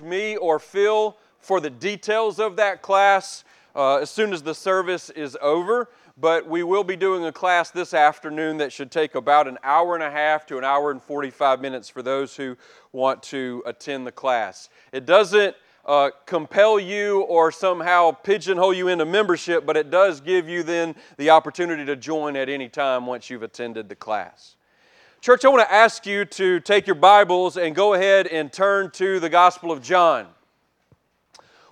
me or Phil for the details of that class uh, as soon as the service is over. But we will be doing a class this afternoon that should take about an hour and a half to an hour and 45 minutes for those who want to attend the class. It doesn't uh, compel you or somehow pigeonhole you into membership, but it does give you then the opportunity to join at any time once you've attended the class. Church, I want to ask you to take your Bibles and go ahead and turn to the Gospel of John.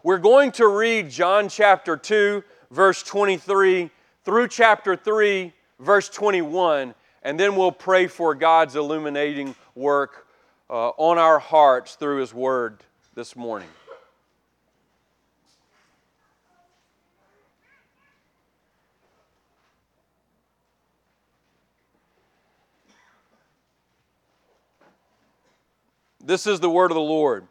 We're going to read John chapter 2, verse 23 through chapter 3, verse 21, and then we'll pray for God's illuminating work uh, on our hearts through His Word this morning. This is the word of the Lord.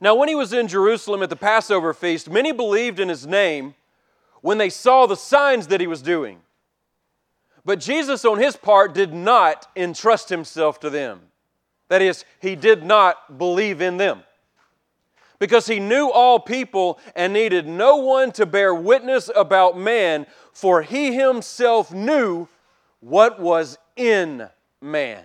Now, when he was in Jerusalem at the Passover feast, many believed in his name when they saw the signs that he was doing. But Jesus, on his part, did not entrust himself to them. That is, he did not believe in them. Because he knew all people and needed no one to bear witness about man, for he himself knew what was in man.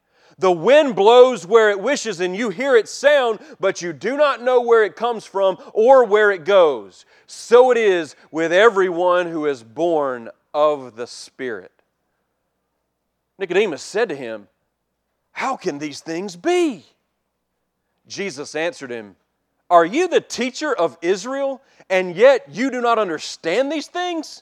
The wind blows where it wishes, and you hear its sound, but you do not know where it comes from or where it goes. So it is with everyone who is born of the Spirit. Nicodemus said to him, How can these things be? Jesus answered him, Are you the teacher of Israel, and yet you do not understand these things?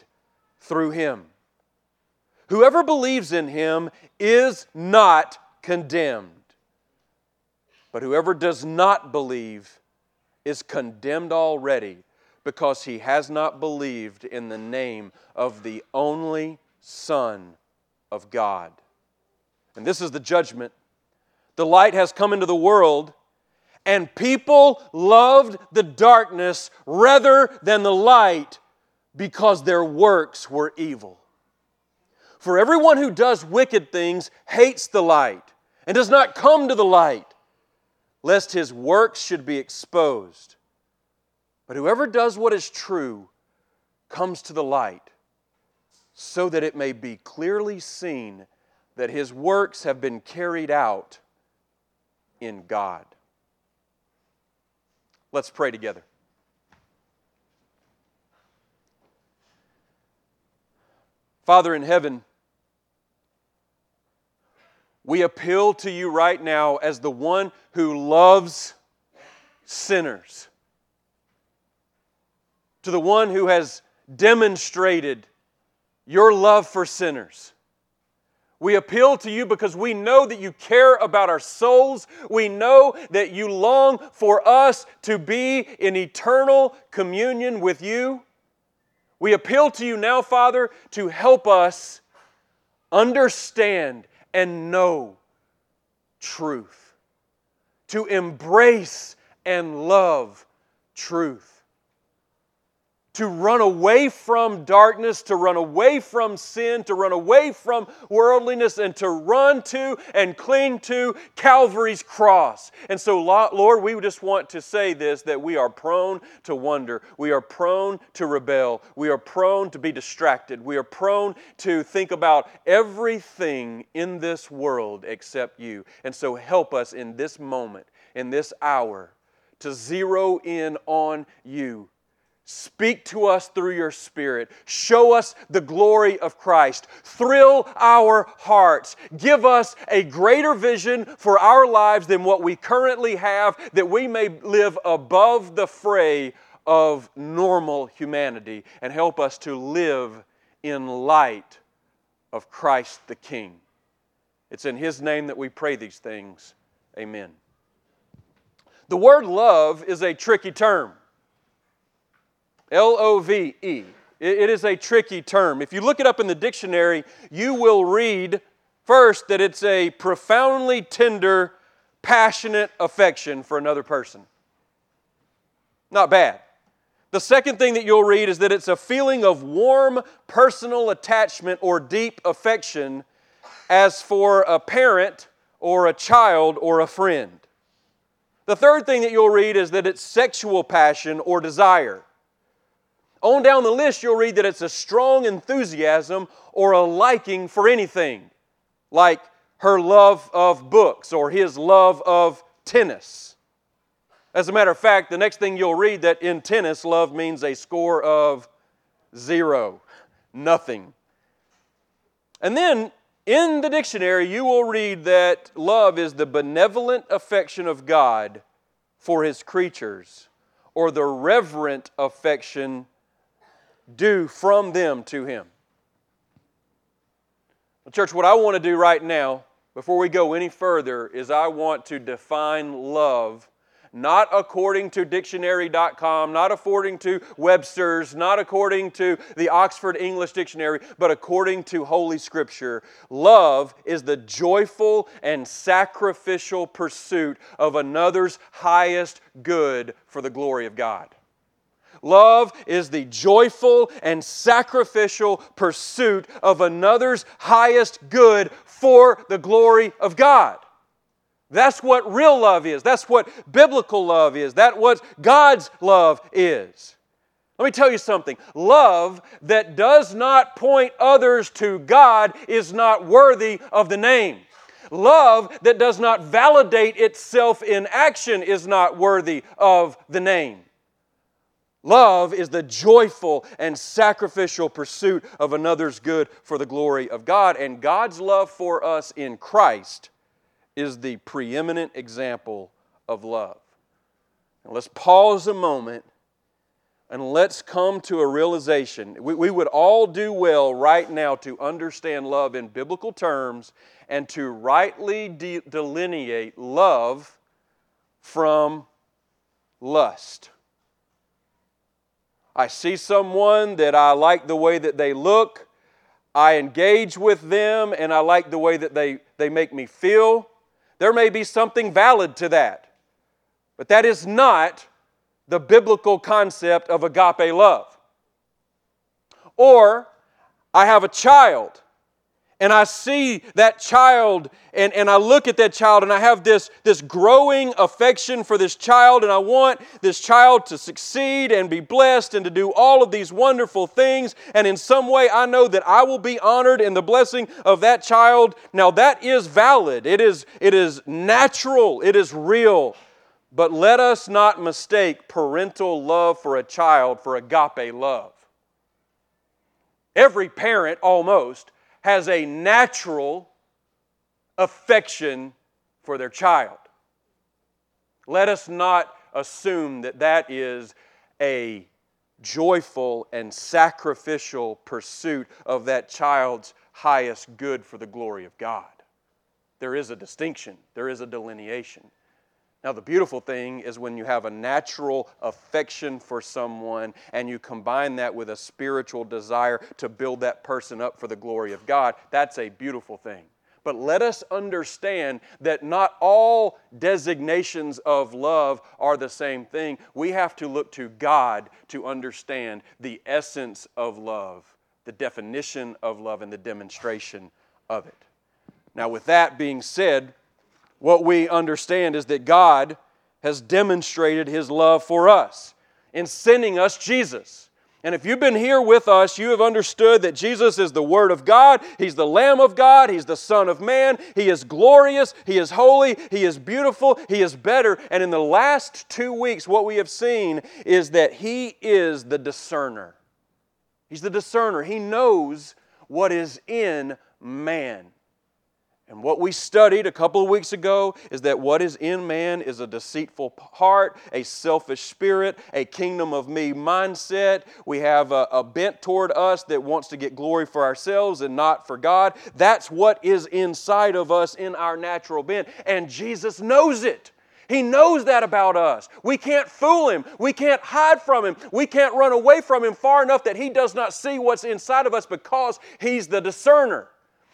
through him. Whoever believes in him is not condemned. But whoever does not believe is condemned already because he has not believed in the name of the only Son of God. And this is the judgment. The light has come into the world, and people loved the darkness rather than the light because their works were evil. For everyone who does wicked things hates the light and does not come to the light, lest his works should be exposed. But whoever does what is true comes to the light, so that it may be clearly seen that his works have been carried out in God. Let's pray together. Father in heaven, we appeal to you right now as the one who loves sinners. to the one who has demonstrated your love for sinners. We appeal to you because we know that you care about our souls. We know that you long for us to be in eternal communion with you. We appeal to you now, Father, to help us understand and know truth, to embrace and love truth to run away from darkness, to run away from sin, to run away from worldliness, and to run to and cling to Calvary's cross. And so, Lord, we just want to say this that we are prone to wonder. We are prone to rebel. We are prone to be distracted. We are prone to think about everything in this world except you. And so, help us in this moment, in this hour, to zero in on you Speak to us through your Spirit. Show us the glory of Christ. Thrill our hearts. Give us a greater vision for our lives than what we currently have, that we may live above the fray of normal humanity and help us to live in light of Christ the King. It's in His name that we pray these things. Amen. The word love is a tricky term. L O V E. It is a tricky term. If you look it up in the dictionary, you will read first that it's a profoundly tender, passionate affection for another person. Not bad. The second thing that you'll read is that it's a feeling of warm personal attachment or deep affection as for a parent or a child or a friend. The third thing that you'll read is that it's sexual passion or desire. On down the list, you'll read that it's a strong enthusiasm or a liking for anything, like her love of books or his love of tennis. As a matter of fact, the next thing you'll read that in tennis, love means a score of zero, nothing. And then in the dictionary, you will read that love is the benevolent affection of God for his creatures, or the reverent affection due from them to Him. Well, church, what I want to do right now, before we go any further, is I want to define love not according to dictionary.com, not according to Webster's, not according to the Oxford English Dictionary, but according to Holy Scripture. Love is the joyful and sacrificial pursuit of another's highest good for the glory of God. Love is the joyful and sacrificial pursuit of another's highest good for the glory of God. That's what real love is. That's what biblical love is. That's what God's love is. Let me tell you something. Love that does not point others to God is not worthy of the name. Love that does not validate itself in action is not worthy of the name. Love is the joyful and sacrificial pursuit of another's good for the glory of God. And God's love for us in Christ is the preeminent example of love. Now let's pause a moment and let's come to a realization. We, we would all do well right now to understand love in biblical terms and to rightly de- delineate love from lust. I see someone that I like the way that they look. I engage with them and I like the way that they, they make me feel. There may be something valid to that, but that is not the biblical concept of agape love. Or I have a child and I see that child and, and I look at that child and I have this, this growing affection for this child and I want this child to succeed and be blessed and to do all of these wonderful things. And in some way, I know that I will be honored in the blessing of that child. Now, that is valid, it is, it is natural, it is real. But let us not mistake parental love for a child for agape love. Every parent almost has a natural affection for their child. Let us not assume that that is a joyful and sacrificial pursuit of that child's highest good for the glory of God. There is a distinction, there is a delineation. Now, the beautiful thing is when you have a natural affection for someone and you combine that with a spiritual desire to build that person up for the glory of God, that's a beautiful thing. But let us understand that not all designations of love are the same thing. We have to look to God to understand the essence of love, the definition of love, and the demonstration of it. Now, with that being said, what we understand is that God has demonstrated His love for us in sending us Jesus. And if you've been here with us, you have understood that Jesus is the Word of God. He's the Lamb of God. He's the Son of Man. He is glorious. He is holy. He is beautiful. He is better. And in the last two weeks, what we have seen is that He is the discerner. He's the discerner. He knows what is in man. And what we studied a couple of weeks ago is that what is in man is a deceitful heart, a selfish spirit, a kingdom of me mindset. We have a, a, bent toward us that wants to get glory for ourselves and not for God. That's what is inside of us in our natural bent. And Jesus knows it. He knows that about us. We can't fool him. We can't hide from him. We can't run away from him far enough that he does not see what's inside of us because he's the discerner.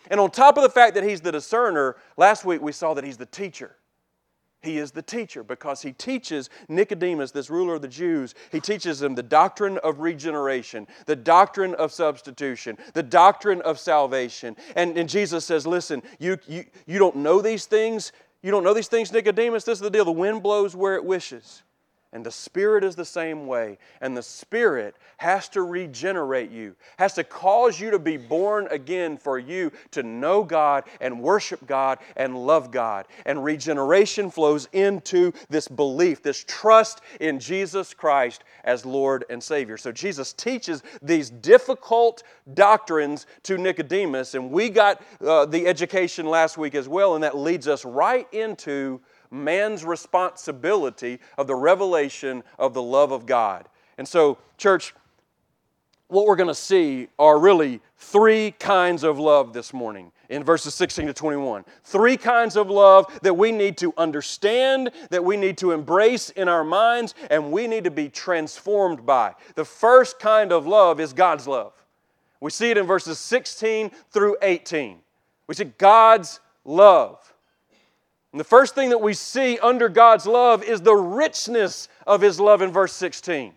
And on top of the fact that he's the discerner, last week we saw that he's the teacher. He is the teacher because he teaches Nicodemus, this ruler of the Jews, he teaches him the doctrine of regeneration, the doctrine of substitution, the doctrine of salvation. And, and Jesus says, Listen, you, you, you don't know these things. You don't know these things, Nicodemus. This is the deal. The wind blows where it wishes. And the Spirit is the same way. And the Spirit has to regenerate you, has to cause you to be born again for you to know God and worship God and love God. And regeneration flows into this belief, this trust in Jesus Christ as Lord and Savior. So Jesus teaches these difficult doctrines to Nicodemus. And we got uh, the education last week as well. And that leads us right into man's responsibility of the revelation of the love of God. And so, church, what we're going to see are really three kinds of love this morning in verses 16 to 21. Three kinds of love that we need to understand, that we need to embrace in our minds, and we need to be transformed by. The first kind of love is God's love. We see it in verses 16 through 18. We see God's love. And the first thing that we see under God's love is the richness of His love in verse 16.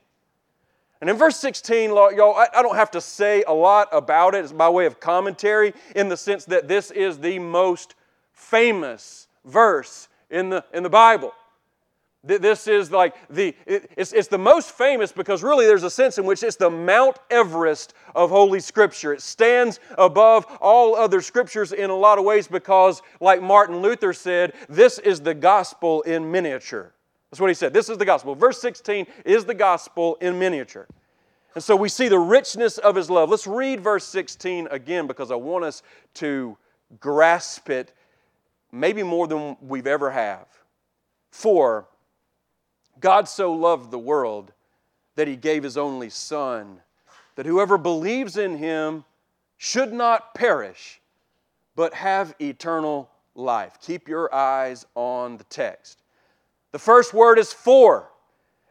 And in verse 16, y'all, I don't have to say a lot about it. It's by way of commentary in the sense that this is the most famous verse in the, in the Bible. This is like the, it's, it's the most famous because really there's a sense in which it's the Mount Everest of Holy Scripture. It stands above all other scriptures in a lot of ways because, like Martin Luther said, this is the gospel in miniature. That's what he said. This is the gospel. Verse 16 is the gospel in miniature. And so we see the richness of his love. Let's read verse 16 again because I want us to grasp it maybe more than we've ever have. For God so loved the world that he gave his only Son, that whoever believes in him should not perish, but have eternal life. Keep your eyes on the text. The first word is for.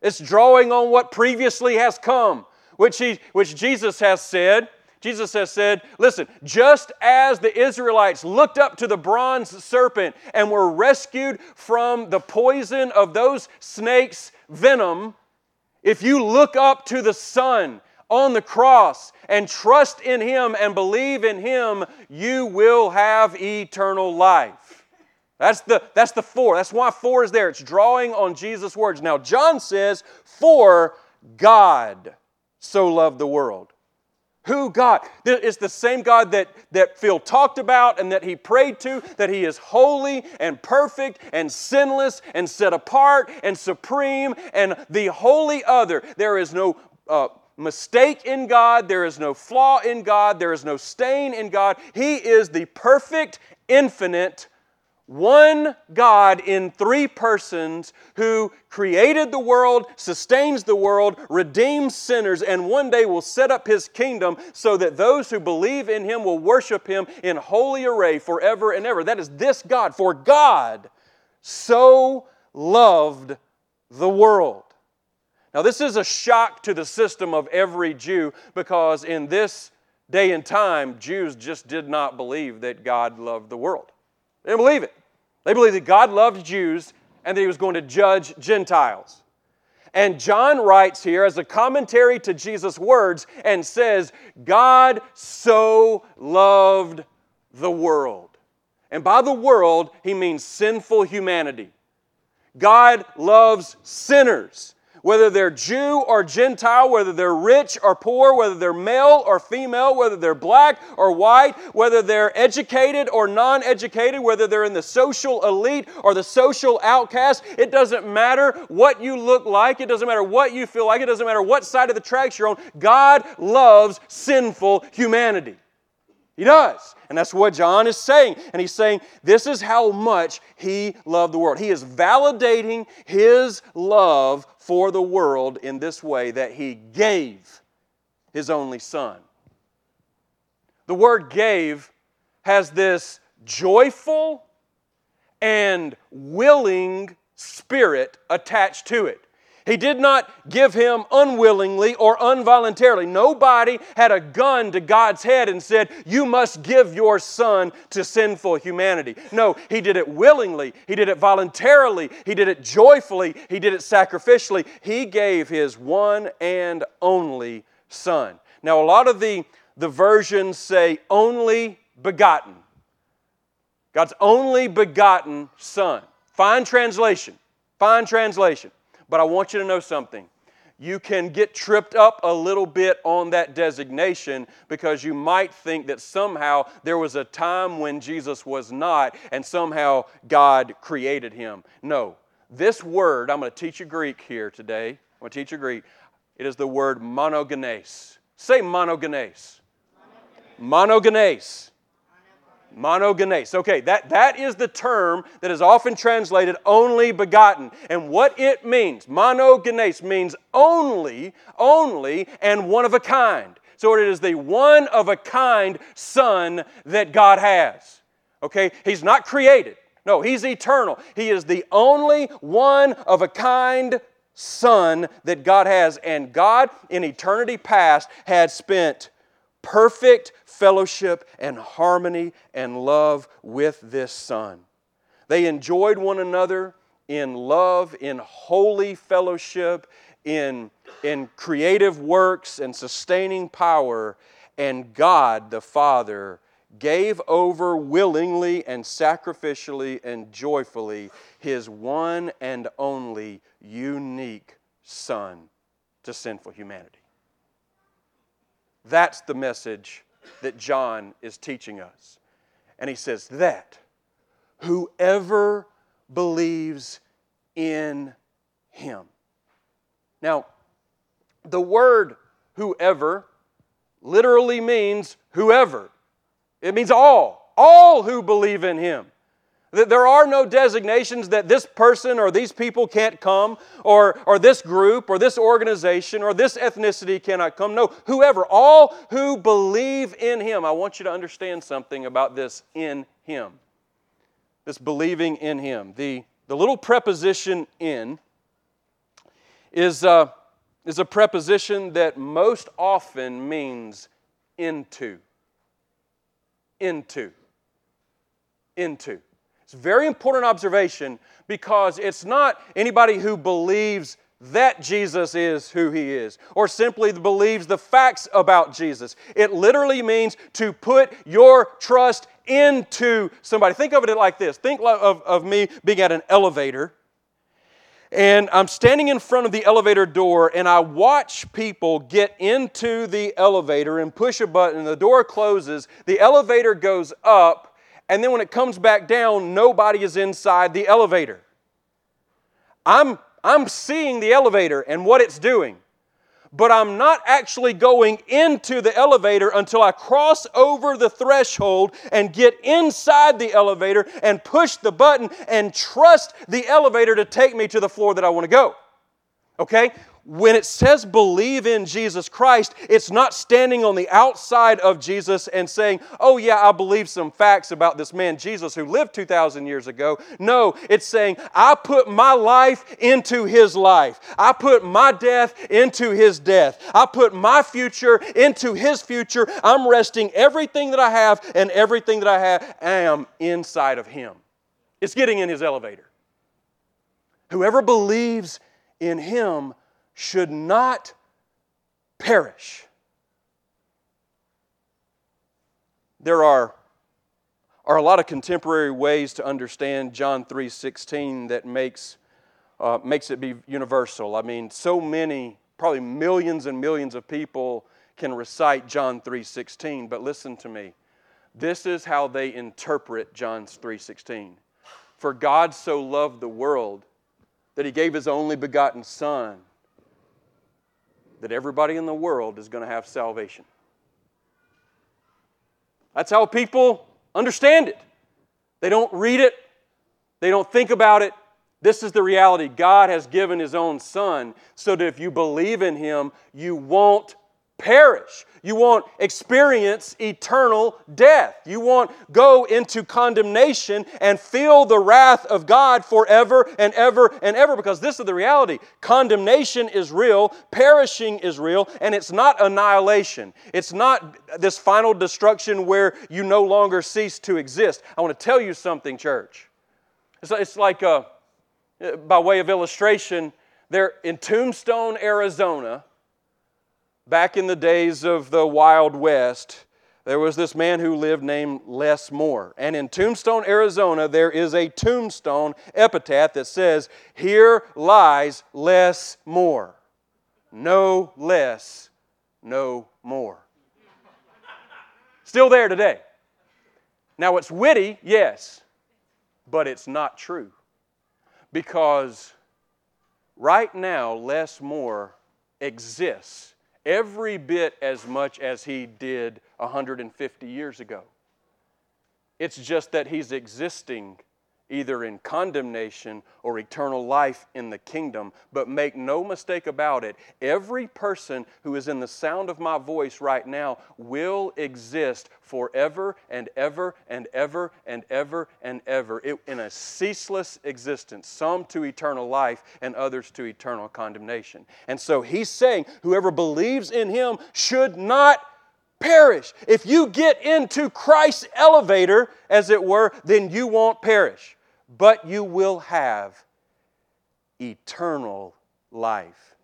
It's drawing on what previously has come, which, he, which Jesus has said Jesus has said, listen, just as the Israelites looked up to the bronze serpent and were rescued from the poison of those snakes' venom, if you look up to the Son on the cross and trust in Him and believe in Him, you will have eternal life. That's the, that's the for. That's why for is there. It's drawing on Jesus' words. Now, John says, For God so loved the world. Who God? It's the same God that, that Phil talked about and that he prayed to, that he is holy and perfect and sinless and set apart and supreme and the holy other. There is no uh, mistake in God, there is no flaw in God, there is no stain in God. He is the perfect, infinite, one God in three persons who created the world, sustains the world, redeems sinners, and one day will set up his kingdom so that those who believe in him will worship him in holy array forever and ever. That is this God. For God so loved the world. Now, this is a shock to the system of every Jew because in this day and time, Jews just did not believe that God loved the world. They didn't believe it. They believed that God loved Jews and that He was going to judge Gentiles. And John writes here as a commentary to Jesus' words and says, God so loved the world. And by the world, he means sinful humanity. God loves sinners whether they're Jew or Gentile, whether they're rich or poor, whether they're male or female, whether they're black or white, whether they're educated or non educated, whether they're in the social elite or the social outcast, it doesn't matter what you look like, it doesn't matter what you feel like, it doesn't matter what side of the tracks you're on. God loves sinful humanity. He does. And that's what John is saying. And he's saying this is how much he loved the world. He is validating his love for the world in this way that he gave his only son. The word gave has this joyful and willing spirit attached to it. He did not give him unwillingly or involuntarily. Nobody had a gun to God's head and said, You must give your son to sinful humanity. No, he did it willingly. He did it voluntarily. He did it joyfully. He did it sacrificially. He gave his one and only son. Now, a lot of the, the versions say only begotten. God's only begotten son. Fine translation. Fine translation. But I want you to know something. You can get tripped up a little bit on that designation because you might think that somehow there was a time when Jesus was not and somehow God created him. No. This word, I'm going to teach you Greek here today. I'm going to teach you Greek. It is the word monogenes. Say monogenes. Monogenes. monogenes. Monogenes. Okay, that, that is the term that is often translated only begotten. And what it means, monogenes, means only, only, and one of a kind. So it is the one of a kind Son that God has. Okay, He's not created. No, He's eternal. He is the only one of a kind Son that God has. And God, in eternity past, had spent perfect fellowship and harmony and love with this Son. They enjoyed one another in love, in holy fellowship, in, in creative works and sustaining power, and God the Father gave over willingly and sacrificially and joyfully His one and only unique Son to sinful humanity. That's the message that John is teaching us. And he says that whoever believes in him. Now, the word whoever literally means whoever. It means all, all who believe in him. There are no designations that this person or these people can't come, or, or this group, or this organization, or this ethnicity cannot come. No, whoever, all who believe in Him. I want you to understand something about this in Him. This believing in Him. The, the little preposition in is, uh, is a preposition that most often means into. Into. Into. It's a very important observation because it's not anybody who believes that Jesus is who he is, or simply believes the facts about Jesus. It literally means to put your trust into somebody. Think of it like this think of, of me being at an elevator, and I'm standing in front of the elevator door, and I watch people get into the elevator and push a button, the door closes, the elevator goes up and then when it comes back down, nobody is inside the elevator. I'm, I'm seeing the elevator and what it's doing. but I'm not actually going into the elevator until I cross over the threshold and get inside the elevator and push the button and trust the elevator to take me to the floor that I want to go. Okay? When it says believe in Jesus Christ, it's not standing on the outside of Jesus and saying, oh, yeah, I believe some facts about this man Jesus who lived 2,000 years ago. No, it's saying, I put my life into his life. I put my death into his death. I put my future into his future. I'm resting everything that I have and everything that I have am inside of him. It's getting in his elevator. Whoever believes in him should not perish. There are, are a lot of contemporary ways to understand John 3.16 that makes, uh, makes it be universal. I mean, so many, probably millions and millions of people can recite John 3.16, but listen to me. This is how they interpret John 3.16. For God so loved the world that he gave his only begotten Son that everybody in the world is going to have salvation. That's how people understand it. They don't read it, they don't think about it. This is the reality. God has given His own Son so that if you believe in Him, you won't perish. You won't experience eternal death. You won't go into condemnation and feel the wrath of God forever and ever and ever because this is the reality. Condemnation is real, perishing is real, and it's not annihilation. It's not this final destruction where you no longer cease to exist. I want to tell you something, church. It's like, a, uh, by way of illustration, there in Tombstone, Arizona, back in the days of the Wild West, there was this man who lived named Les Moore. And in Tombstone, Arizona, there is a tombstone epitaph that says, Here lies Les Moore. No less, no more. Still there today. Now, it's witty, yes, but it's not true. Because right now, Les Moore exists every bit as much as he did 150 years ago. It's just that he's existing either in condemnation or eternal life in the kingdom. But make no mistake about it, every person who is in the sound of my voice right now will exist forever and ever and ever and ever and ever it, in a ceaseless existence, some to eternal life and others to eternal condemnation. And so he's saying, whoever believes in him should not perish. If you get into Christ's elevator, as it were, then you won't perish but you will have eternal life.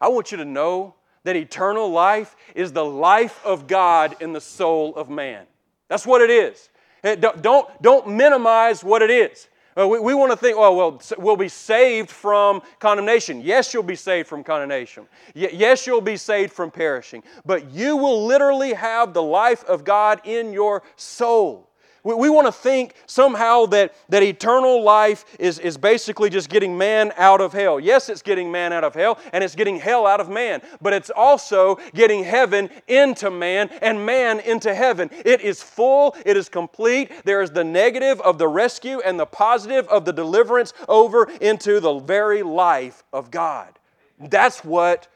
I want you to know that eternal life is the life of God in the soul of man. That's what it is. Don't, don't, don't minimize what it is. Uh, we, we want to think, oh, well, we'll be saved from condemnation. Yes, you'll be saved from condemnation. yes, you'll be saved from perishing. But you will literally have the life of God in your soul. We, we want to think somehow that, that eternal life is, is basically just getting man out of hell. Yes, it's getting man out of hell, and it's getting hell out of man, but it's also getting heaven into man and man into heaven. It is full, it is complete. There is the negative of the rescue and the positive of the deliverance over into the very life of God. That's what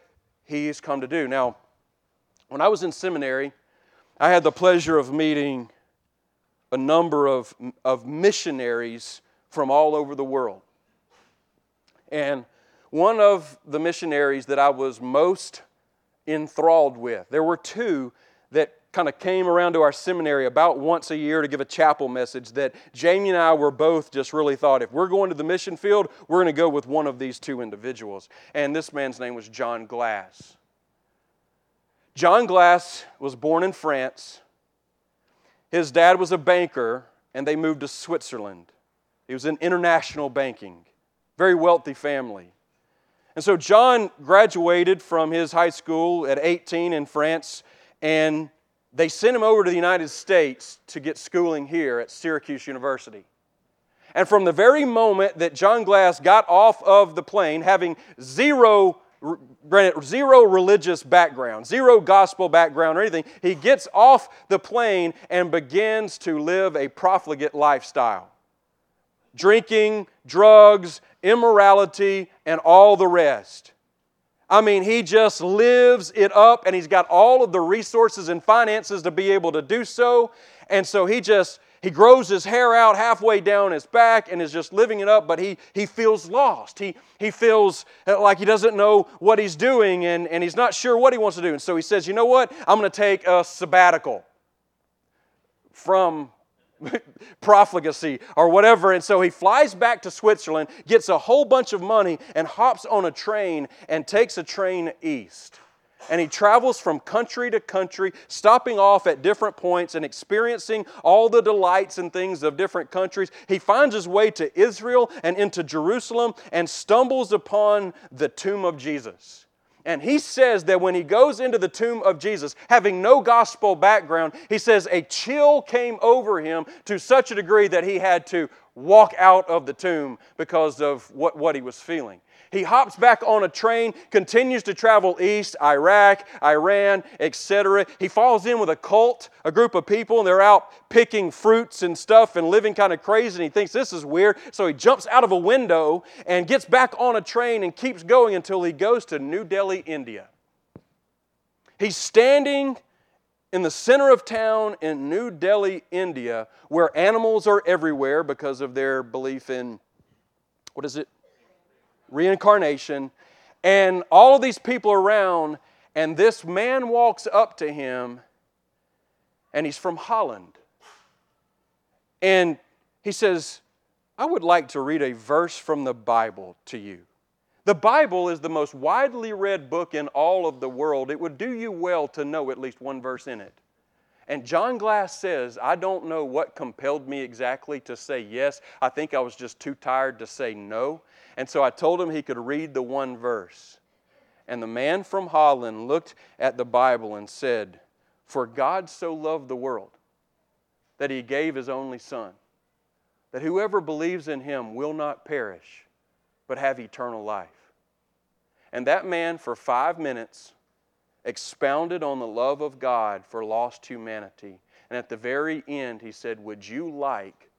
He's come to do. Now, when I was in seminary, I had the pleasure of meeting a number of, of missionaries from all over the world. And one of the missionaries that I was most enthralled with, there were two that kind of came around to our seminary about once a year to give a chapel message that Jamie and I were both just really thought if we're going to the mission field, we're going to go with one of these two individuals. And this man's name was John Glass. John Glass was born in France his dad was a banker, and they moved to Switzerland. He was in international banking, very wealthy family. And so John graduated from his high school at 18 in France, and they sent him over to the United States to get schooling here at Syracuse University. And from the very moment that John Glass got off of the plane, having zero granted, zero religious background, zero gospel background or anything. He gets off the plane and begins to live a profligate lifestyle drinking, drugs, immorality, and all the rest. I mean, he just lives it up and he's got all of the resources and finances to be able to do so. And so he just he grows his hair out halfway down his back and is just living it up, but he, he feels lost. He, he feels uh, like he doesn't know what he's doing and, and he's not sure what he wants to do. And so he says, You know what? I'm going to take a sabbatical from profligacy or whatever. And so he flies back to Switzerland, gets a whole bunch of money, and hops on a train and takes a train east and he travels from country to country, stopping off at different points and experiencing all the delights and things of different countries. He finds his way to Israel and into Jerusalem and stumbles upon the tomb of Jesus. And he says that when he goes into the tomb of Jesus, having no gospel background, he says a chill came over him to such a degree that he had to walk out of the tomb because of what, what he was feeling. He hops back on a train, continues to travel east, Iraq, Iran, etc. He falls in with a cult, a group of people, and they're out picking fruits and stuff and living kind of crazy. And he thinks this is weird. So he jumps out of a window and gets back on a train and keeps going until he goes to New Delhi, India. He's standing in the center of town in New Delhi, India, where animals are everywhere because of their belief in, what is it? Reincarnation, and all of these people around, and this man walks up to him, and he's from Holland. And he says, I would like to read a verse from the Bible to you. The Bible is the most widely read book in all of the world. It would do you well to know at least one verse in it. And John Glass says, I don't know what compelled me exactly to say yes. I think I was just too tired to say no. And so I told him he could read the one verse. And the man from Holland looked at the Bible and said, For God so loved the world that he gave his only Son, that whoever believes in him will not perish, but have eternal life. And that man, for five minutes, expounded on the love of God for lost humanity. And at the very end, he said, Would you like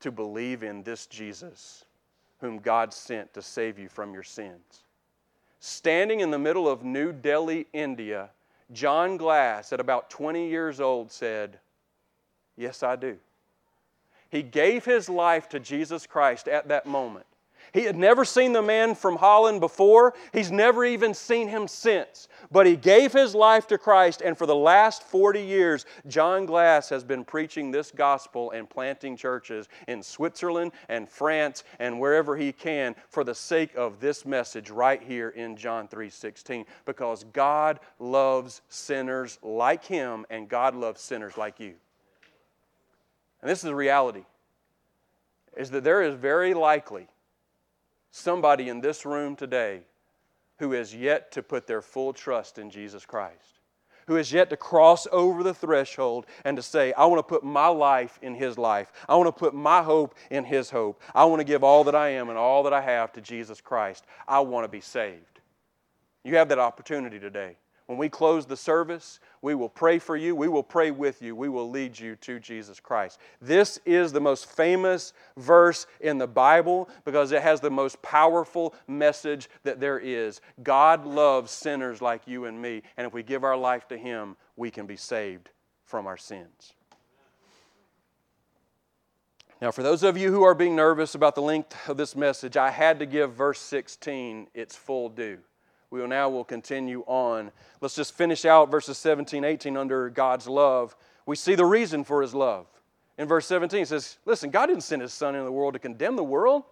to believe in this Jesus? Whom God sent to save you from your sins. Standing in the middle of New Delhi, India, John Glass, at about 20 years old, said, Yes, I do. He gave his life to Jesus Christ at that moment. He had never seen the man from Holland before. He's never even seen him since. But he gave his life to Christ, and for the last 40 years, John Glass has been preaching this gospel and planting churches in Switzerland and France and wherever he can for the sake of this message right here in John 3:16 because God loves sinners like him and God loves sinners like you. And this is the reality is that there is very likely somebody in this room today who has yet to put their full trust in Jesus Christ, who has yet to cross over the threshold and to say, I want to put my life in His life. I want to put my hope in His hope. I want to give all that I am and all that I have to Jesus Christ. I want to be saved. You have that opportunity today. When we close the service, we will pray for you. We will pray with you. We will lead you to Jesus Christ. This is the most famous verse in the Bible because it has the most powerful message that there is. God loves sinners like you and me, and if we give our life to Him, we can be saved from our sins. Now, for those of you who are being nervous about the length of this message, I had to give verse 16 its full due we will now will continue on. Let's just finish out verses 17, 18 under God's love. We see the reason for his love. In verse 17, it says, Listen, God didn't send his son into the world to condemn the world,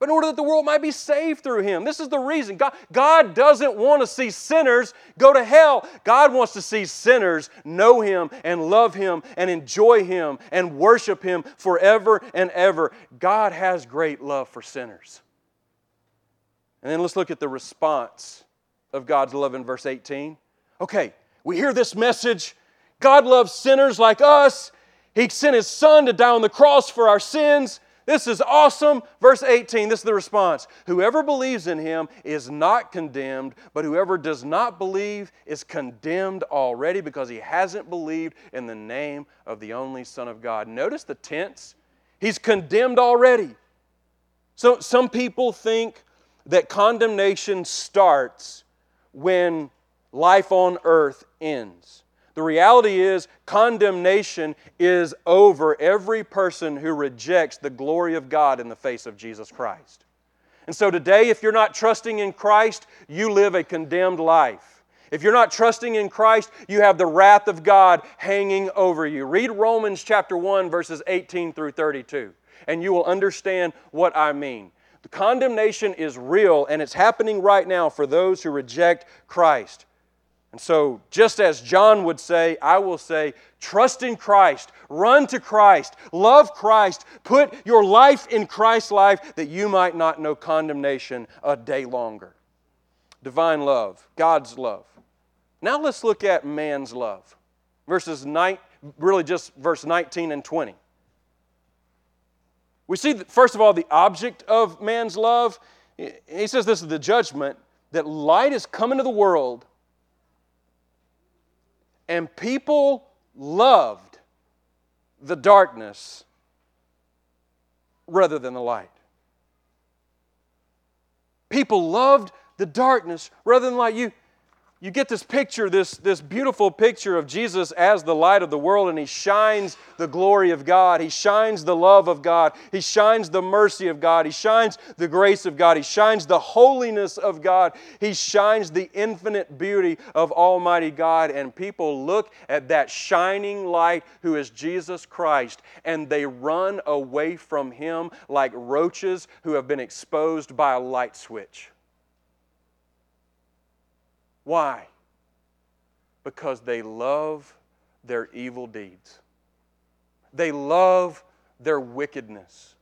but in order that the world might be saved through him. This is the reason. God, God doesn't want to see sinners go to hell. God wants to see sinners know him and love him and enjoy him and worship him forever and ever. God has great love for sinners. And then let's look at the response of God's love in verse 18. Okay, we hear this message God loves sinners like us. He sent His Son to die on the cross for our sins. This is awesome. Verse 18, this is the response. Whoever believes in him is not condemned, but whoever does not believe is condemned already because he hasn't believed in the name of the only Son of God. Notice the tense. He's condemned already. So some people think that condemnation starts when life on earth ends. The reality is, condemnation is over every person who rejects the glory of God in the face of Jesus Christ. And so today, if you're not trusting in Christ, you live a condemned life. If you're not trusting in Christ, you have the wrath of God hanging over you. Read Romans chapter 1, verses 18 through 32, and you will understand what I mean. The condemnation is real, and it's happening right now for those who reject Christ. And so, just as John would say, I will say, trust in Christ, run to Christ, love Christ, put your life in Christ's life that you might not know condemnation a day longer. Divine love, God's love. Now let's look at man's love. Verses 9, really just verse 19 and 20. We see, first of all, the object of man's love. He says this is the judgment that light is come into the world and people loved the darkness rather than the light. People loved the darkness rather than light. You, you get this picture, this, this beautiful picture of Jesus as the light of the world, and He shines the glory of God. He shines the love of God. He shines the mercy of God. He shines the grace of God. He shines the holiness of God. He shines the infinite beauty of Almighty God. And people look at that shining light who is Jesus Christ, and they run away from Him like roaches who have been exposed by a light switch. Why? Because they love their evil deeds. They love their wickedness.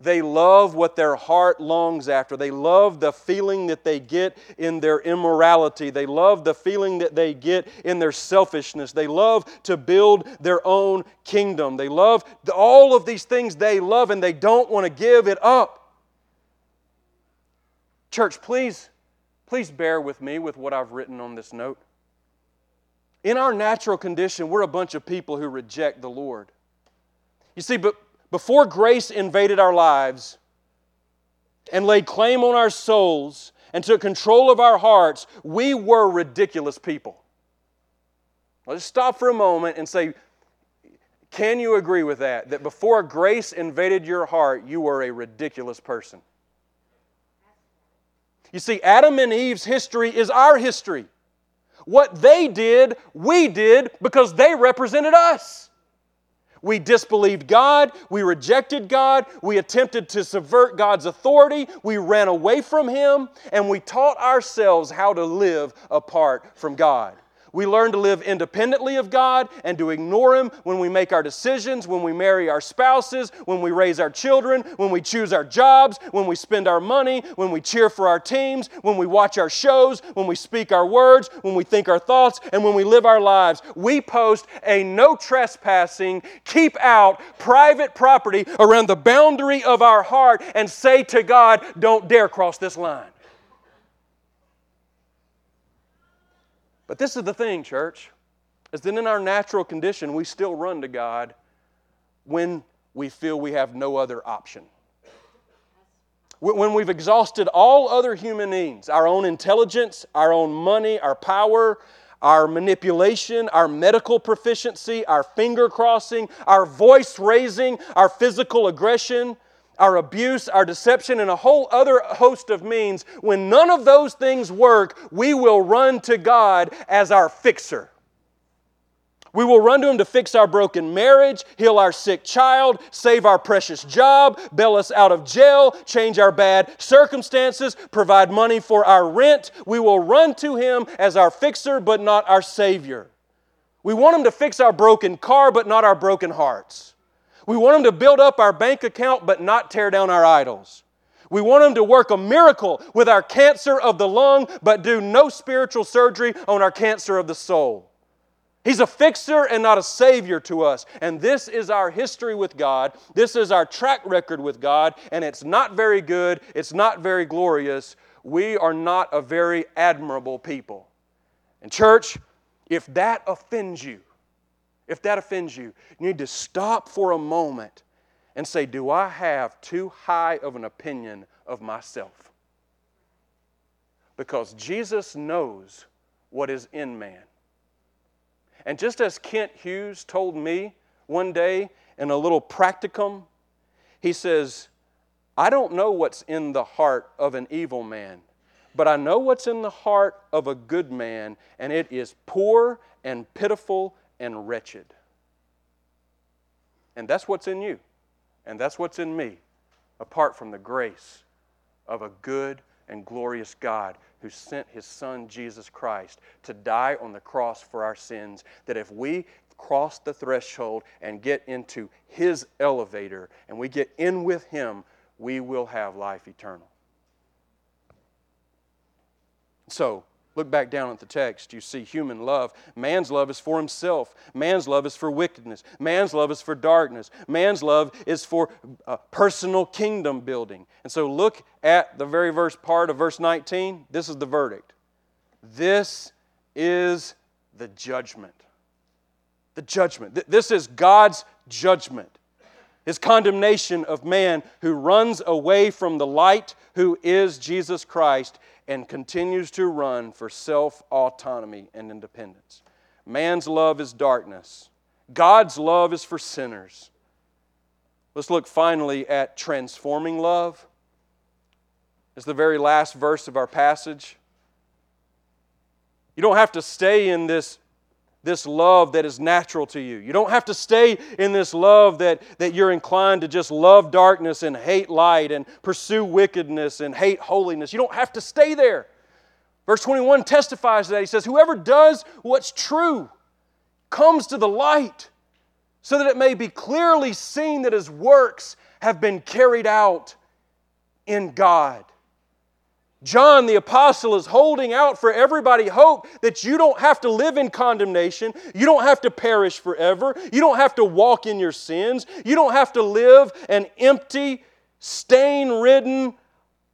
They love what their heart longs after. They love the feeling that they get in their immorality. They love the feeling that they get in their selfishness. They love to build their own kingdom. They love all of these things they love and they don't want to give it up. Church, please Please bear with me with what I've written on this note. In our natural condition, we're a bunch of people who reject the Lord. You see, but before grace invaded our lives and laid claim on our souls and took control of our hearts, we were ridiculous people. Let's stop for a moment and say, can you agree with that? That before grace invaded your heart, you were a ridiculous person. You see, Adam and Eve's history is our history. What they did, we did because they represented us. We disbelieved God, we rejected God, we attempted to subvert God's authority, we ran away from Him, and we taught ourselves how to live apart from God. We learn to live independently of God and to ignore Him when we make our decisions, when we marry our spouses, when we raise our children, when we choose our jobs, when we spend our money, when we cheer for our teams, when we watch our shows, when we speak our words, when we think our thoughts, and when we live our lives. We post a no trespassing, keep out private property around the boundary of our heart and say to God, Don't dare cross this line. But this is the thing, church, is that in our natural condition, we still run to God when we feel we have no other option. When we've exhausted all other human needs, our own intelligence, our own money, our power, our manipulation, our medical proficiency, our finger crossing, our voice raising, our physical aggression, our abuse, our deception, and a whole other host of means, when none of those things work, we will run to God as our fixer. We will run to Him to fix our broken marriage, heal our sick child, save our precious job, bail us out of jail, change our bad circumstances, provide money for our rent. We will run to Him as our fixer, but not our Savior. We want Him to fix our broken car, but not our broken hearts. We want Him to build up our bank account but not tear down our idols. We want Him to work a miracle with our cancer of the lung but do no spiritual surgery on our cancer of the soul. He's a fixer and not a savior to us. And this is our history with God. This is our track record with God. And it's not very good. It's not very glorious. We are not a very admirable people. And, church, if that offends you, if that offends you, you need to stop for a moment and say, Do I have too high of an opinion of myself? Because Jesus knows what is in man. And just as Kent Hughes told me one day in a little practicum, he says, I don't know what's in the heart of an evil man, but I know what's in the heart of a good man, and it is poor and pitiful and wretched. And that's what's in you, and that's what's in me, apart from the grace of a good and glorious God who sent his Son, Jesus Christ, to die on the cross for our sins. That if we cross the threshold and get into his elevator and we get in with him, we will have life eternal. So, Look back down at the text. You see human love. Man's love is for himself. Man's love is for wickedness. Man's love is for darkness. Man's love is for uh, personal kingdom building. And so look at the very first part of verse 19. This is the verdict. This is the judgment. The judgment. This is God's judgment. His condemnation of man who runs away from the light, who is Jesus Christ, and continues to run for self autonomy and independence. Man's love is darkness, God's love is for sinners. Let's look finally at transforming love. It's the very last verse of our passage. You don't have to stay in this this love that is natural to you. You don't have to stay in this love that, that you're inclined to just love darkness and hate light and pursue wickedness and hate holiness. You don't have to stay there. Verse 21 testifies to that. He says, Whoever does what's true comes to the light so that it may be clearly seen that his works have been carried out in God. John the Apostle is holding out for everybody hope that you don't have to live in condemnation. You don't have to perish forever. You don't have to walk in your sins. You don't have to live an empty, stain ridden,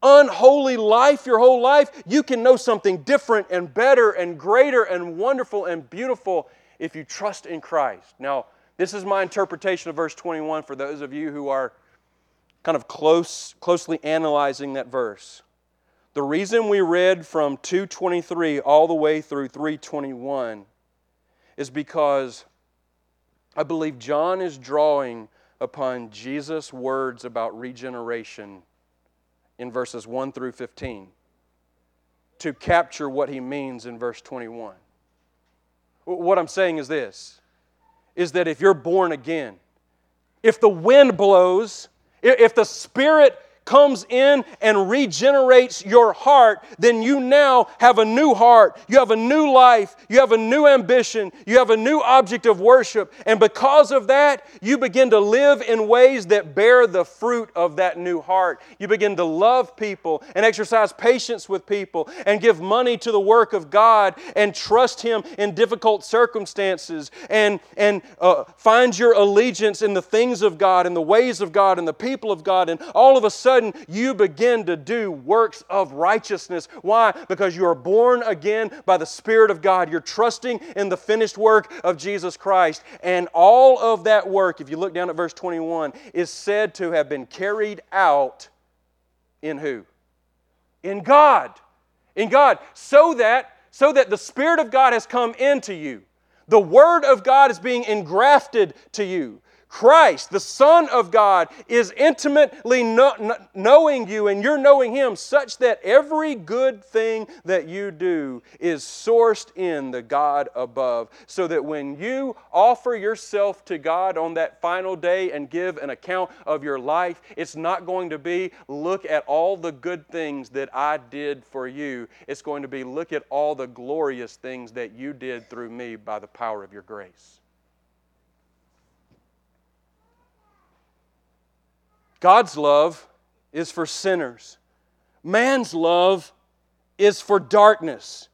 unholy life your whole life. You can know something different and better and greater and wonderful and beautiful if you trust in Christ. Now, this is my interpretation of verse 21 for those of you who are kind of close, closely analyzing that verse. The reason we read from 223 all the way through 321 is because I believe John is drawing upon Jesus' words about regeneration in verses 1 through 15 to capture what he means in verse 21. What I'm saying is this is that if you're born again, if the wind blows, if the Spirit comes in and regenerates your heart, then you now have a new heart. You have a new life. You have a new ambition. You have a new object of worship. And because of that, you begin to live in ways that bear the fruit of that new heart. You begin to love people and exercise patience with people and give money to the work of God and trust Him in difficult circumstances and, and uh, find your allegiance in the things of God and the ways of God and the people of God. And all of a sudden, sudden you begin to do works of righteousness. Why? Because you are born again by the Spirit of God. You're trusting in the finished work of Jesus Christ. And all of that work, if you look down at verse 21, is said to have been carried out in who? In God. In God. So that so that the Spirit of God has come into you. The Word of God is being engrafted to you. Christ, the Son of God, is intimately know, knowing you and you're knowing Him such that every good thing that you do is sourced in the God above. So that when you offer yourself to God on that final day and give an account of your life, it's not going to be, look at all the good things that I did for you. It's going to be, look at all the glorious things that you did through me by the power of your grace. God's love is for sinners, man's love is for darkness.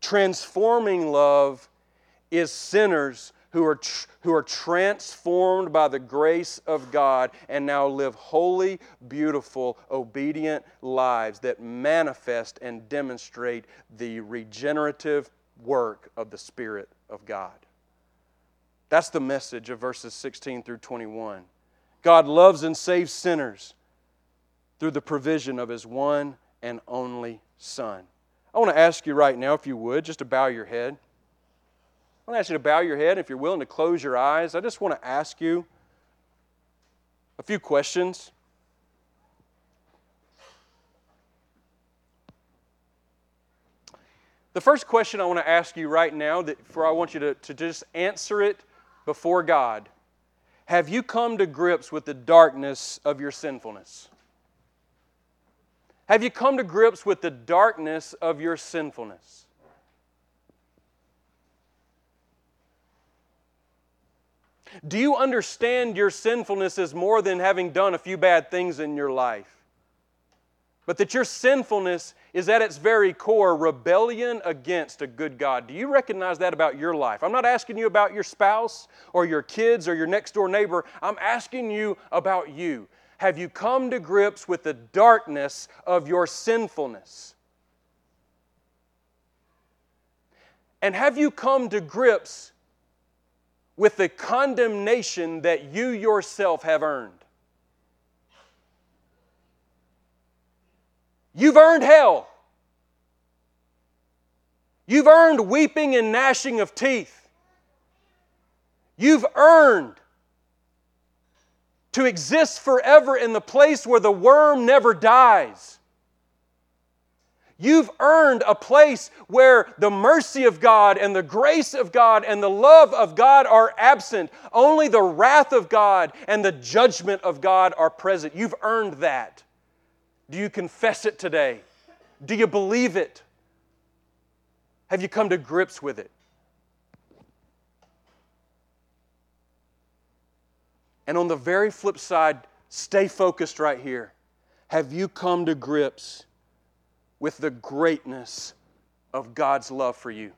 Transforming love is sinners who are, tr- who are transformed by the grace of God and now live holy, beautiful, obedient lives that manifest and demonstrate the regenerative work of the Spirit of God. That's the message of verses 16 through 21. God loves and saves sinners through the provision of His one and only Son. I want to ask you right now, if you would, just to bow your head. I want to ask you to bow your head. If you're willing to close your eyes, I just want to ask you a few questions. The first question I want to ask you right now, that for I want you to, to just answer it before God. Have you come to grips with the darkness of your sinfulness? Have you come to grips with the darkness of your sinfulness? Do you understand your sinfulness is more than having done a few bad things in your life? But that your sinfulness is at its very core rebellion against a good God. Do you recognize that about your life? I'm not asking you about your spouse or your kids or your next door neighbor. I'm asking you about you. Have you come to grips with the darkness of your sinfulness? And have you come to grips with the condemnation that you yourself have earned? You've earned hell. You've earned weeping and gnashing of teeth. You've earned to exist forever in the place where the worm never dies. You've earned a place where the mercy of God and the grace of God and the love of God are absent. Only the wrath of God and the judgment of God are present. You've earned that. Do you confess it today? Do you believe it? Have you come to grips with it? And on the very flip side, stay focused right here. Have you come to grips with the greatness of God's love for you?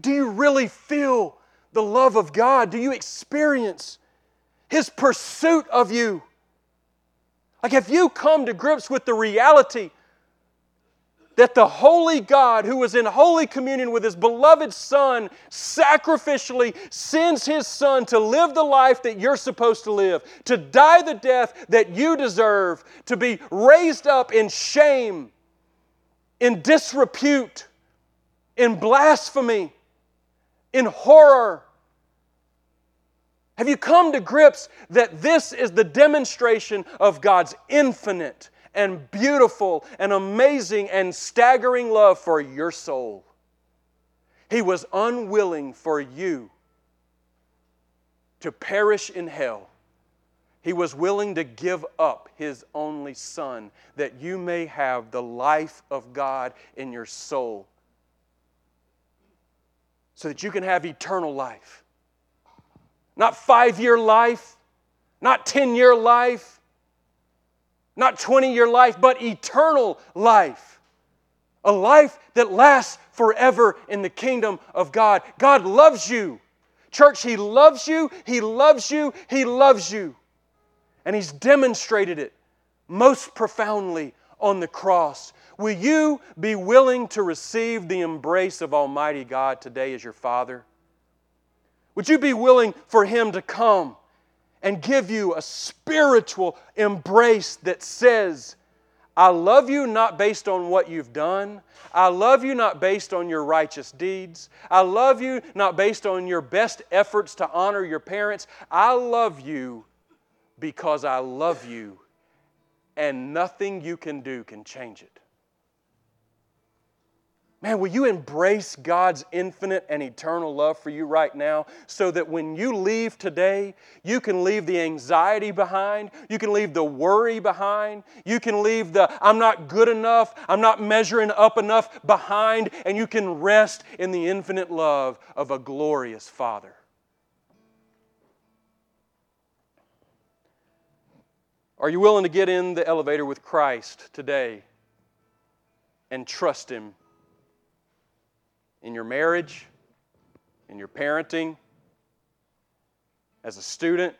Do you really feel the love of God? Do you experience His pursuit of you? Like, have you come to grips with the reality that the holy God, who was in holy communion with his beloved Son, sacrificially sends his Son to live the life that you're supposed to live, to die the death that you deserve, to be raised up in shame, in disrepute, in blasphemy, in horror. Have you come to grips that this is the demonstration of God's infinite and beautiful and amazing and staggering love for your soul. He was unwilling for you to perish in hell. He was willing to give up His only Son that you may have the life of God in your soul, so that you can have eternal life. Not five year life, not 10 year life, not 20 year life, but eternal life. A life that lasts forever in the kingdom of God. God loves you. Church, He loves you, He loves you, He loves you. And He's demonstrated it most profoundly on the cross. Will you be willing to receive the embrace of Almighty God today as your Father? Would you be willing for Him to come and give you a spiritual embrace that says, I love you not based on what you've done. I love you not based on your righteous deeds. I love you not based on your best efforts to honor your parents. I love you because I love you, and nothing you can do can change it. Man, will you embrace God's infinite and eternal love for you right now so that when you leave today, you can leave the anxiety behind, you can leave the worry behind, you can leave the I'm not good enough, I'm not measuring up enough behind, and you can rest in the infinite love of a glorious Father. Are you willing to get in the elevator with Christ today? and trust Him in your marriage, in your parenting, as a student,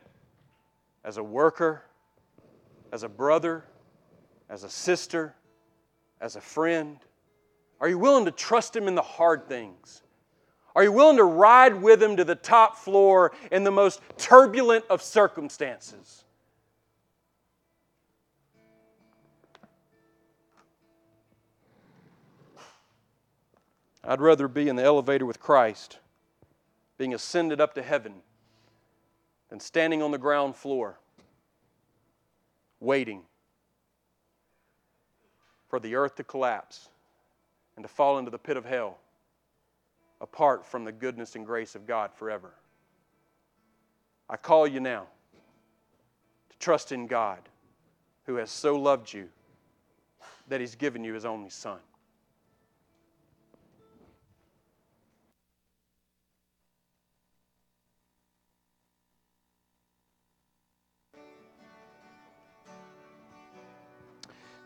as a worker, as a brother, as a sister, as a friend? Are you willing to trust Him in the hard things? Are you willing to ride with Him to the top floor in the most turbulent of circumstances? I'd rather be in the elevator with Christ, being ascended up to heaven, than standing on the ground floor, waiting for the earth to collapse and to fall into the pit of hell apart from the goodness and grace of God forever. I call you now to trust in God who has so loved you that He's given you His only Son.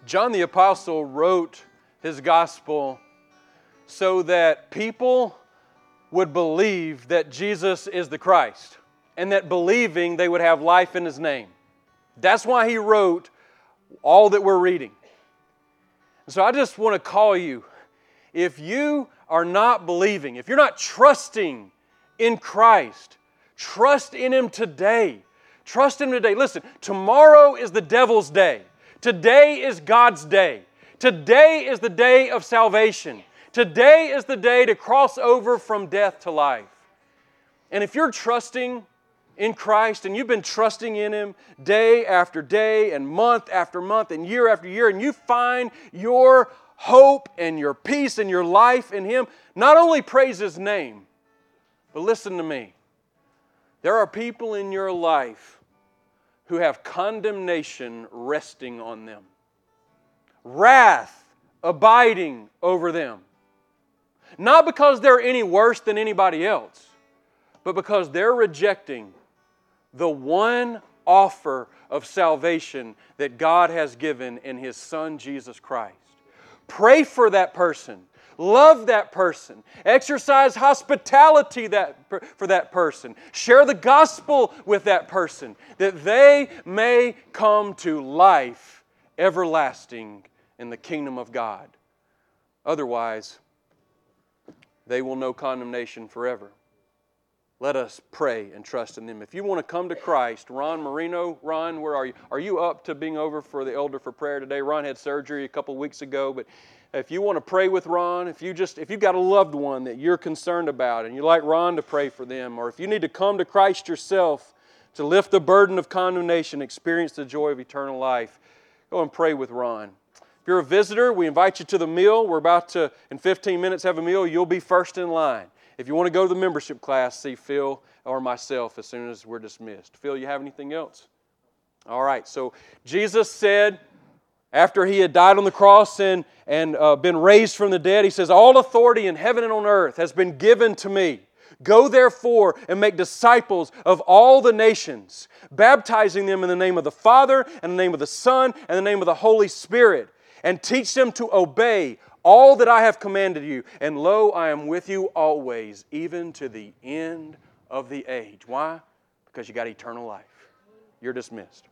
John the Apostle wrote his gospel so that people would believe that Jesus is the Christ and that believing they would have life in his name. That's why he wrote all that we're reading. So I just want to call you if you are not believing, if you're not trusting in Christ, trust in him today. Trust him today. Listen, tomorrow is the devil's day. Today is God's day. Today is the day of salvation. Today is the day to cross over from death to life. And if you're trusting in Christ and you've been trusting in Him day after day and month after month and year after year, and you find your hope and your peace and your life in Him, not only praise His name, but listen to me. There are people in your life who have condemnation resting on them, wrath abiding over them. Not because they're any worse than anybody else, but because they're rejecting the one offer of salvation that God has given in His Son Jesus Christ. Pray for that person. Love that person. Exercise hospitality that, for that person. Share the gospel with that person that they may come to life everlasting in the kingdom of God. Otherwise, they will know condemnation forever. Let us pray and trust in them. If you want to come to Christ, Ron Marino, Ron, where are you? Are you up to being over for the elder for prayer today? Ron had surgery a couple weeks ago, but if you want to pray with Ron, if you just if you've got a loved one that you're concerned about and you like Ron to pray for them, or if you need to come to Christ yourself to lift the burden of condemnation, experience the joy of eternal life, go and pray with Ron. If you're a visitor, we invite you to the meal. We're about to, in 15 minutes, have a meal. You'll be first in line. If you want to go to the membership class, see Phil or myself as soon as we're dismissed. Phil, you have anything else? All right, so Jesus said, after he had died on the cross and, and uh, been raised from the dead, he says, All authority in heaven and on earth has been given to me. Go therefore and make disciples of all the nations, baptizing them in the name of the Father, and the name of the Son, and the name of the Holy Spirit, and teach them to obey all that I have commanded you. And lo, I am with you always, even to the end of the age. Why? Because you got eternal life. You're dismissed.